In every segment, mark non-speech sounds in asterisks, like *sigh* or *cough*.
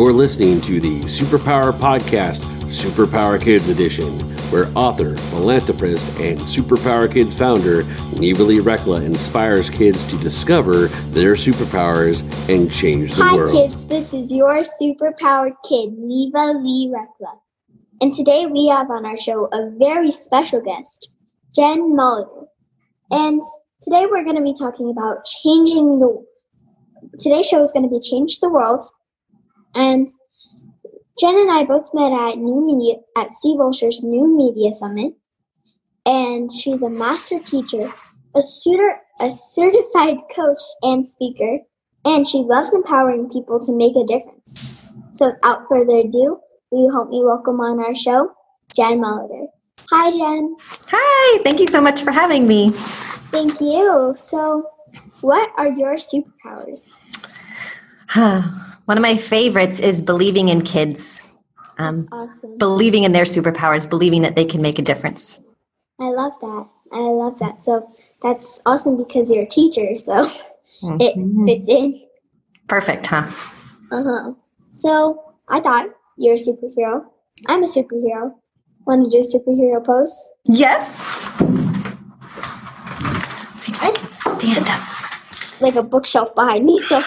You're listening to the Superpower Podcast, Superpower Kids Edition, where author, philanthropist, and Superpower Kids founder Neva Lee Recla inspires kids to discover their superpowers and change the Hi, world. Hi, kids. This is your superpowered kid, Neva Lee Recla. And today we have on our show a very special guest, Jen Molitor. And today we're going to be talking about changing the. Today's show is going to be Change the World. And Jen and I both met at New Media at Steve Olsher's New Media Summit. And she's a master teacher, a, suitor, a certified coach and speaker, and she loves empowering people to make a difference. So, without further ado, will you help me welcome on our show, Jen Molitor. Hi, Jen. Hi, thank you so much for having me. Thank you. So, what are your superpowers? One of my favorites is believing in kids, um, Awesome. believing in their superpowers, believing that they can make a difference. I love that. I love that. So, that's awesome because you're a teacher, so *laughs* it Mhm. fits in. Perfect, huh? Uh huh. So, I thought you're a superhero. I'm a superhero. Want to do a superhero pose? Yes. Let's see if I can stand up. Like a bookshelf behind me, so.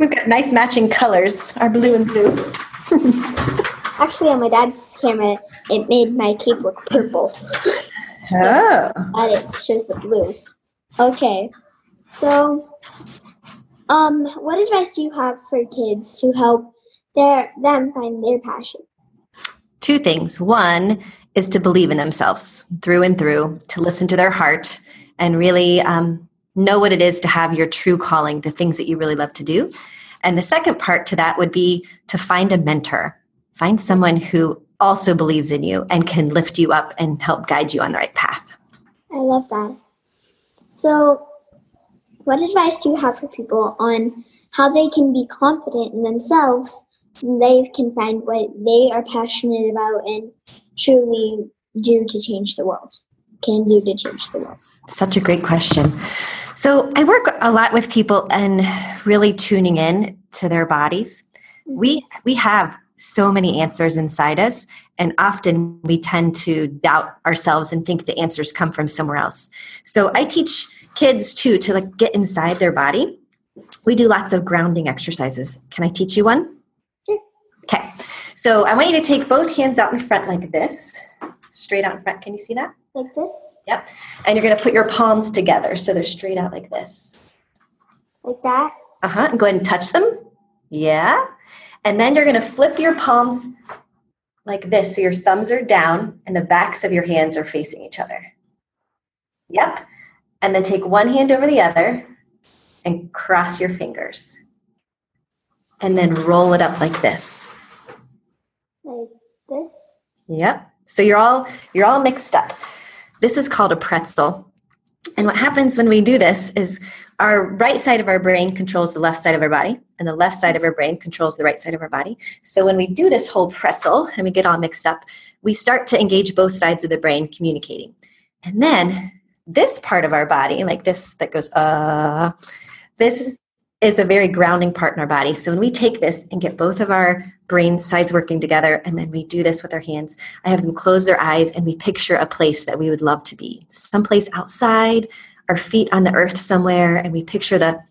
We've got nice matching colors, our blue and blue. *laughs* Actually, on my dad's camera, it made my cape look purple. Oh. But it shows the blue. Okay. So, um, what advice do you have for kids to help their them find their passion? Two things. One is to believe in themselves through and through, to listen to their heart, and really um, know what it is to have your true calling, the things that you really love to do. And the second part to that would be to find a mentor, find someone who also believes in you and can lift you up and help guide you on the right path. I love that. So, what advice do you have for people on how they can be confident in themselves they can find what they are passionate about and truly do to change the world? Can do to change the world. Such a great question. So, I work a lot with people and really tuning in to their bodies. Mm-hmm. We we have so many answers inside us and often we tend to doubt ourselves and think the answers come from somewhere else. So, I teach kids too to like get inside their body. We do lots of grounding exercises. Can I teach you one? Sure. Okay. So, I want you to take both hands out in front like this. Straight out in front. Can you see that? Like this? Yep. And you're going to put your palms together so they're straight out like this. Like that? Uh huh. And go ahead and touch them. Yeah. And then you're going to flip your palms like this so your thumbs are down and the backs of your hands are facing each other. Yep. And then take one hand over the other and cross your fingers. And then roll it up like this. Like this? Yep. So you're all you're all mixed up. This is called a pretzel. And what happens when we do this is our right side of our brain controls the left side of our body, and the left side of our brain controls the right side of our body. So when we do this whole pretzel and we get all mixed up, we start to engage both sides of the brain communicating. And then this part of our body, like this that goes, uh, this is a very grounding part in our body. So when we take this and get both of our brain sides working together, and then we do this with our hands, I have them close their eyes and we picture a place that we would love to be. Someplace outside, our feet on the earth somewhere, and we picture the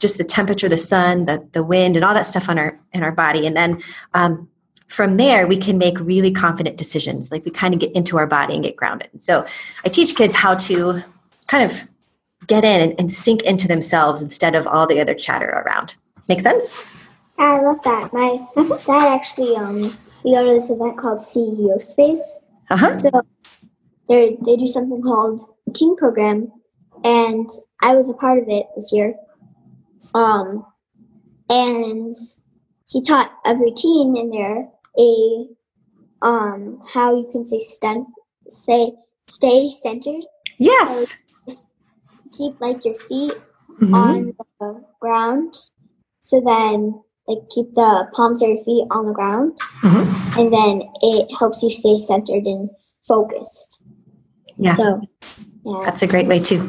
just the temperature, the sun, the, the wind, and all that stuff on our in our body. And then um, from there, we can make really confident decisions. Like we kind of get into our body and get grounded. So I teach kids how to kind of get in and, and sink into themselves instead of all the other chatter around. Make sense? I love that. My dad actually, um, we go to this event called CEO Space. Uh huh. So they they do something called team Program, and I was a part of it this year. Um, and he taught every teen in there a um how you can say sten- say stay centered, Yes. keep like your feet Mhm. on the ground, so then like keep the palms of your feet on the ground, Mhm. and then it helps you stay centered and focused. Yeah. So, yeah, That's a great way too.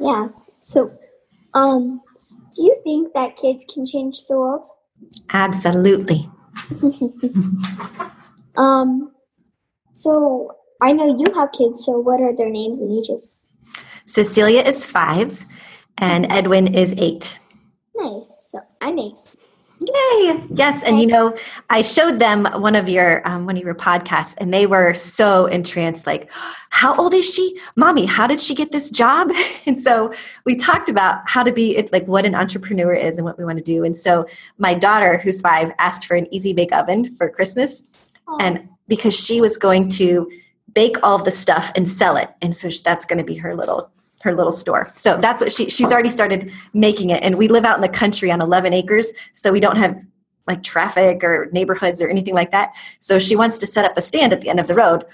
yeah. So, um, Do you think that kids can change the world? Absolutely. *laughs* Um, so I know you have kids. So what are their names and ages? Cecilia is five, and Edwin is eight. Nice. So I'm eight. Yay! Yes, and you know, I showed them one of your um, one of your podcasts, and they were so entranced. Like, how old is she, mommy? How did she get this job? *laughs* And so we talked about how to be like what an entrepreneur is and what we want to do. And so my daughter, who's five, asked for an easy bake oven for Christmas, Aw. and because she was going to bake all the stuff and sell it, and so that's going to be her little her little store. So that's what she she's already started making it. And we live out in the country on 11 acres, so we don't have like traffic or neighborhoods or anything like that. So she wants to set up a stand at the end of the road.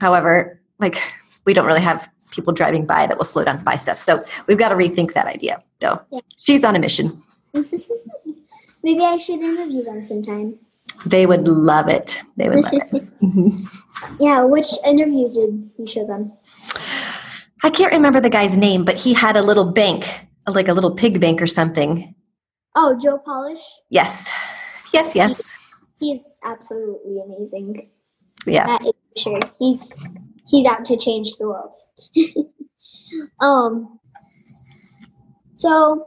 However, like we don't really have people driving by that will slow down to buy stuff. So we've got to rethink that idea. Though Yeah. she's on a mission. *laughs* Maybe I should interview them sometime. They would love it. They would love it. *laughs* Mhm. Yeah, which interview did you show them? I can't remember the guy's name, but he had a little bank, like a little pig bank or something. Oh, Joe Polish. Yes. Yes, yes. He's absolutely amazing. Yeah. That is sure. He's he's out to change the world. *laughs* um. So,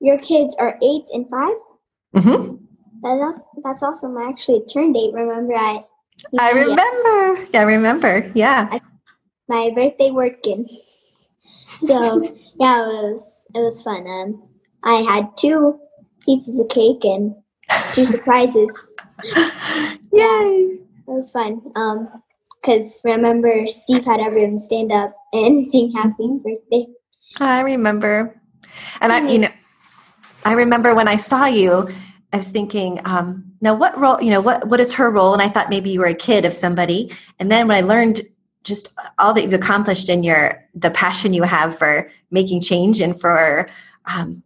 your kids are eight and five. hmm That's that's awesome. I actually turned eight. Remember, I I remember. Yeah, I remember. Yeah. My birthday working. So *laughs* yeah, it was it was fun. Um, I had two pieces of cake and two surprises. *laughs* Yay. It was fun. Um, because remember Steve had everyone stand up and *laughs* sing happy birthday. I remember. And I, you know, I remember when I saw you, I was thinking, um, now what role, you know, what, what is her role? And I thought maybe you were a kid of somebody. And then when I learned just all that you've accomplished in your, the passion you have for making change and for, um,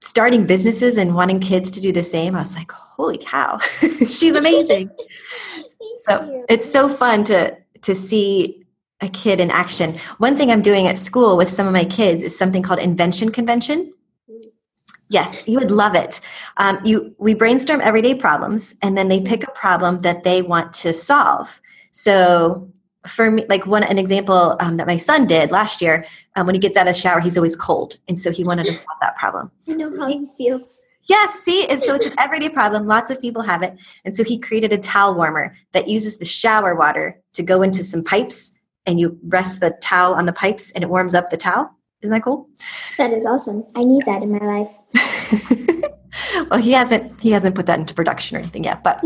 starting businesses and wanting kids to do the same, I was like, holy cow, *laughs* she's *laughs* amazing. So you. it's so fun to to see a kid in action. One thing I'm doing at school with some of my kids is something called invention convention. Yes, you would love it. Um, you we brainstorm everyday problems, and then they pick a problem that they want to solve. So for me, like one an example um, that my son did last year, um, when he gets out of the shower, he's always cold, and so he wanted to solve that problem. I know how he feels. Yes, see, and so it's an everyday problem. Lots of people have it. And so he created a towel warmer that uses the shower water to go into some pipes and you rest the towel on the pipes and it warms up the towel. Isn't that cool? That is awesome. I need that in my life. *laughs* well, he hasn't he hasn't put that into production or anything yet, but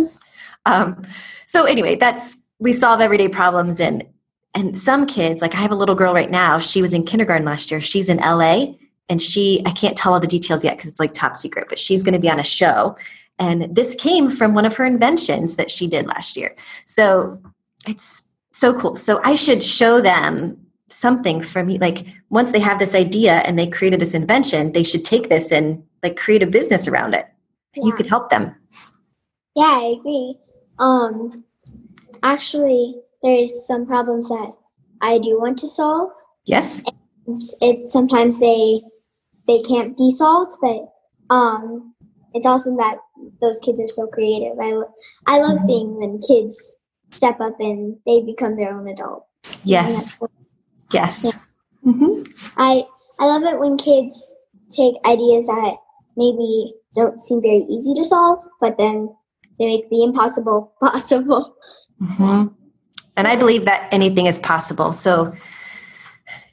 um so anyway, that's we solve everyday problems and and some kids, like I have a little girl right now, she was in kindergarten last year. She's in LA and she I can't tell all the details yet because it's like top secret, but she's going to be on a show. And this came from one of her inventions that she did last year. So it's so cool. So I should show them something from me. Like once they have this idea and they created this invention, they should take this and like create a business around it. You could help them. Yeah, I agree. Um, actually, there's some problems that I do want to solve. Yes. It's, it sometimes they they can't be solved, but um, it's awesome that those kids are so creative. I lo- I love seeing when kids step up and they become their own adult. Yes. Yes. hmm I I love it when kids take ideas that maybe don't seem very easy to solve, but then they make the impossible *laughs* possible. Hmm And I believe that anything is possible. So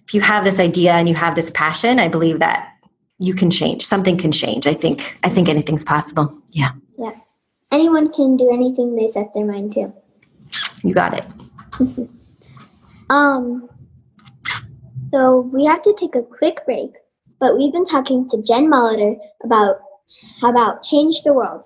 if you have this idea and you have this passion, I believe that you can change. Something can change. I think I think anything's possible. Yeah. Yeah. Anyone can do anything they set their mind to. You got it. *laughs* Um, so we have to take a quick break, but we've been talking to Jen Molitor about how about change the world.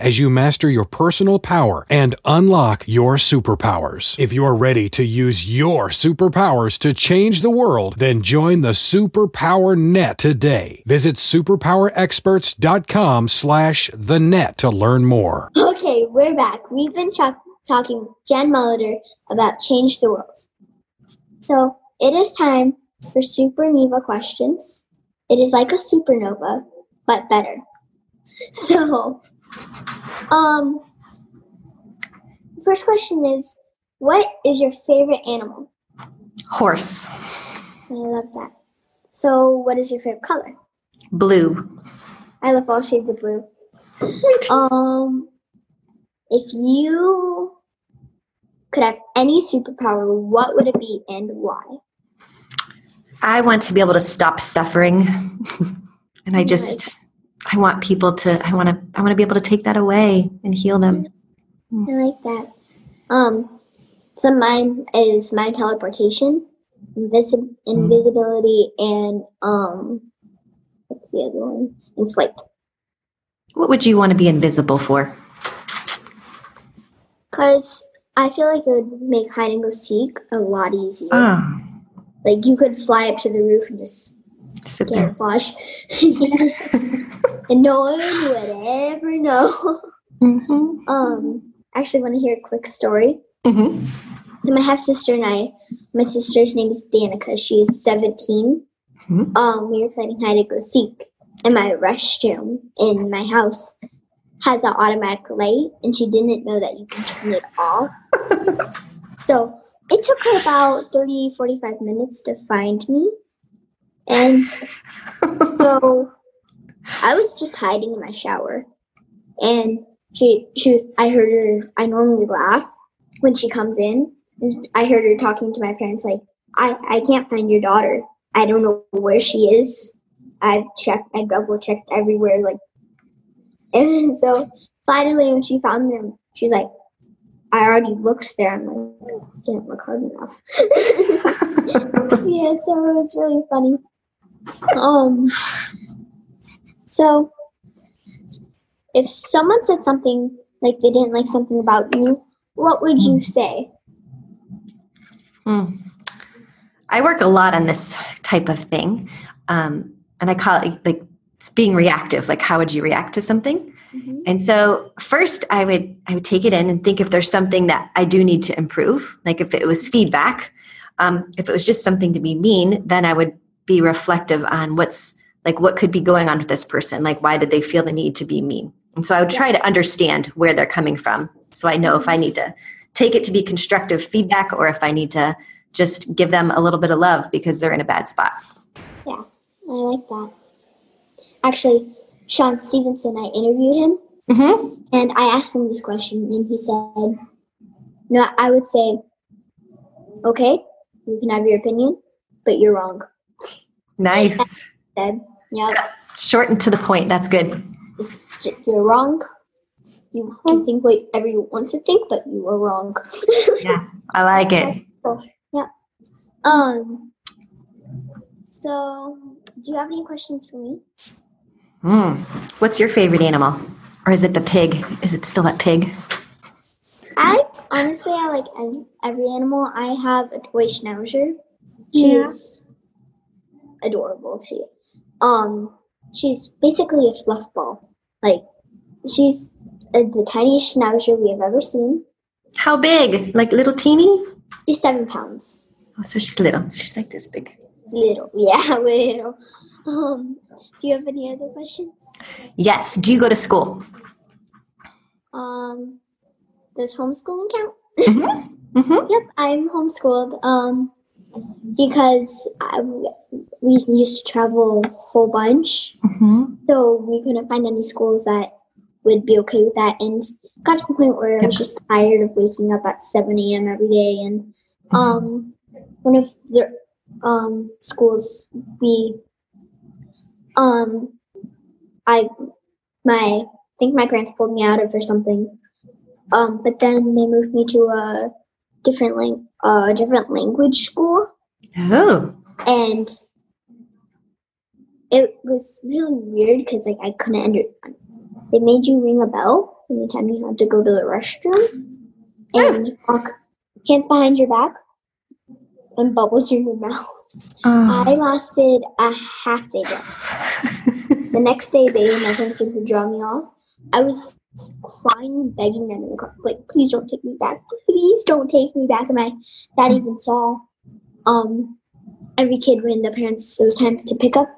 as you master your personal power and unlock your superpowers. If you're ready to use your superpowers to change the world, then join the Superpower Net today. Visit superpowerexperts.com slash the net to learn more. Okay, we're back. We've been talking with Jen Molitor about Change the World. So it is time for Super Neva questions. It is like a supernova, but better. *laughs* So, um, first question is, what is your favorite animal? Horse. I love that. So, what is your favorite color? Blue. I love all shades of blue. Um, if you could have any superpower, what would it be and why? I want to be able to stop suffering. *laughs* and I just I want people to I want to I want to be able to take that away and heal them. I like that. Um, so mine is mind teleportation, invisi- invisibility, and um, what's the other one? flight. What would you want to be invisible for? Because I feel like it would make hide and go seek a lot easier. Oh, Like you could fly up to the roof and just sit there. camouflage, *laughs* *laughs* and no one would ever know. Mm-hmm. Um, actually, want to hear a quick story. Mm-hmm. So my half sister and I, my sister's name is Danica. She is 17. Mhm. Um, we were playing hide and go seek, and my restroom in my house has an automatic light, and she didn't know that you can turn it off. *laughs* so it took her about 30, 45 minutes to find me, and *laughs* so I was just hiding in my shower, and she, she, was- I heard her. I normally laugh when she comes in. And I heard her talking to my parents like, I, I can't find your daughter. I don't know where she is. I've checked, I double checked everywhere. Like, and so finally, when she found them, she's like, I already looked there. I'm like, didn't look hard enough. *laughs* yeah, so it's really funny. Um, so if someone said something like they didn't like something about you, what would you say? Hmm. I work a lot on this type of thing, um, and I call it like it's being reactive. Like, how would you react to something? Mhm. And so, first, I would I would take it in and think if there's something that I do need to improve. Like if it was feedback, um, if it was just something to be mean, then I would be reflective on what's like what could be going on with this person. Like why did they feel the need to be mean? And so I would try to understand where they're coming from, so I know if I need to take it to be constructive feedback or if I need to just give them a little bit of love because they're in a bad spot. Yeah, I like that. Actually, Shawn Stevenson, I interviewed him Mm-hmm. and I asked him this question, and he said, No, I would say, okay, you can have your opinion, but you're wrong. Nice. Said, yeah, Short and to the point. That's good. you're wrong. You can think whatever you want to think, but you are wrong. *laughs* Yeah, I like it. Yeah. Um. So, do you have any questions for me? Mm. What's your favorite animal? Or is it the pig? Is it still that pig? I honestly, I like every, every animal. I have a toy schnauzer. Yeah. She's adorable. She, um, she's basically a fluff ball. Like, she's uh, the tiniest schnauzer we have ever seen. How big? Like little teeny? She's seven pounds. Oh, so she's little. She's like this big. Little, *laughs* yeah, little. Um, do you have any other questions? Yes. Do you go to school? Um, does homeschooling count? Mm-hmm. Yep, I'm homeschooled. Um, because I, we used to travel a whole bunch, Mm-hmm. so we couldn't find any schools that would be okay with that. And got to the point where I was just tired of waking up at 7 a.m. every day. And um, one of the um, schools we um, I my I think my parents pulled me out of or something. Um, but then they moved me to a different lang- uh, different language school, Oh. and it was really weird because like I couldn't under. They made you ring a bell anytime you had to go to the restroom, and walk hands behind your back and bubbles in your *laughs* mouth. I lasted a half day *laughs* the next day, they parents came to drop me off. I was crying, begging them in the car, like, please don't take me back. Please don't take me back. And my dad even saw um every kid when the parents it was time to pick up.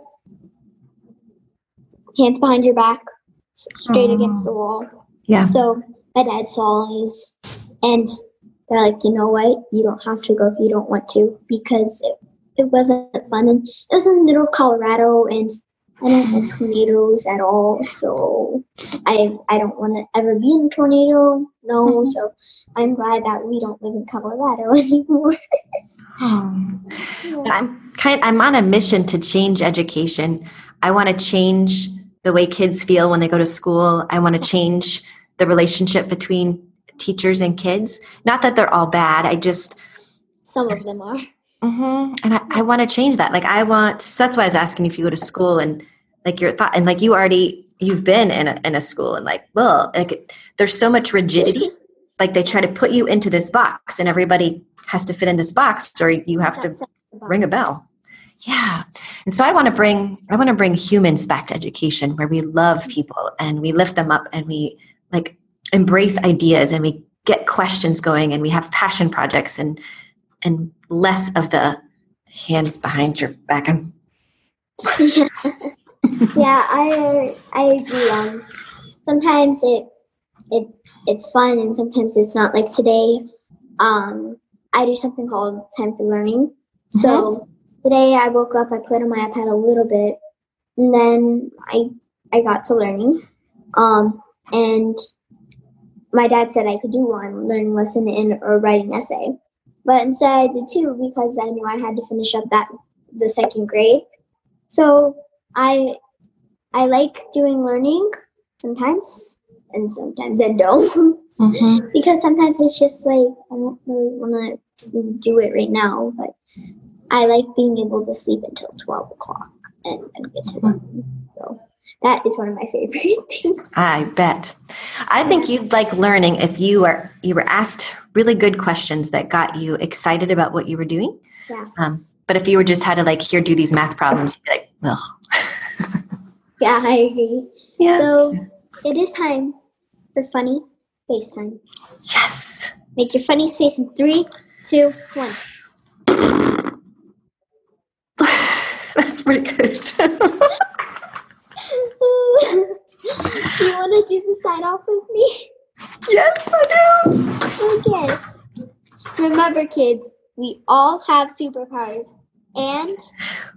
Hands behind your back, straight against the wall. Yeah. So my dad saw his and they're like, you know what? You don't have to go if you don't want to because it, it wasn't fun and it was in the middle of Colorado and I don't like tornadoes at all. So I I don't want to ever be in a tornado. No. Mm-hmm. So I'm glad that we don't live in Colorado *laughs* anymore. But I'm kind I'm on a mission to change education. I want to change the way kids feel when they go to school. I want to change the relationship between teachers and kids. Not that they're all bad. I just Some of them are. Hmm and I, I want to change that. Like I want so that's why I was asking if you go to school and like your thought and like you already you've been in a in a school and like well like there's so much rigidity. Like they try to put you into this box and everybody has to fit in this box or you have to ring a bell. Yeah. And so i want to bring i want to bring humans back to education where we love people and we lift them up and we like embrace ideas and we get questions going and we have passion projects and and less of the hands behind your back and *laughs* yeah, I I agree. Um, sometimes it it it's fun and sometimes it's not. Like today, um, I do something called time for learning. So today I woke up, I played on my iPad a little bit, and then I I got to learning. Um, and my dad said I could do one learning lesson and or writing essay, but instead I did two because I knew I had to finish up that the second grade. So I I like doing learning sometimes, and sometimes I don't mm-hmm. *laughs* because sometimes it's just like I don't really want to do it right now. But I like being able to sleep until twelve o'clock and, and get to mm-hmm. bed. So that is one of my favorite *laughs* things. i bet i think you'd like learning if you are you were asked really good questions that got you excited about what you were doing Yeah. um, but if you were just had to like here do these math problems you'd be like well *laughs* Yeah, I agree. yeah So it is time for funny FaceTime. yes Make your funniest face in three, two, one. *laughs* That's pretty good. You want to do the sign off with me? yes, I do. Okay. Remember, kids, we all have superpowers, and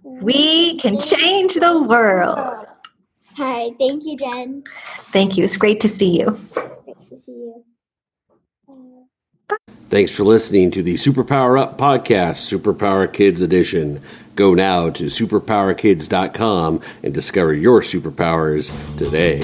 We can change the world. Hi, thank you, Jen. Thank you. It's great to see you. Great to see you. Thanks for listening to the Superpower Up podcast, Superpower Kids Edition. Go now to superpowerkids.com and discover your superpowers today.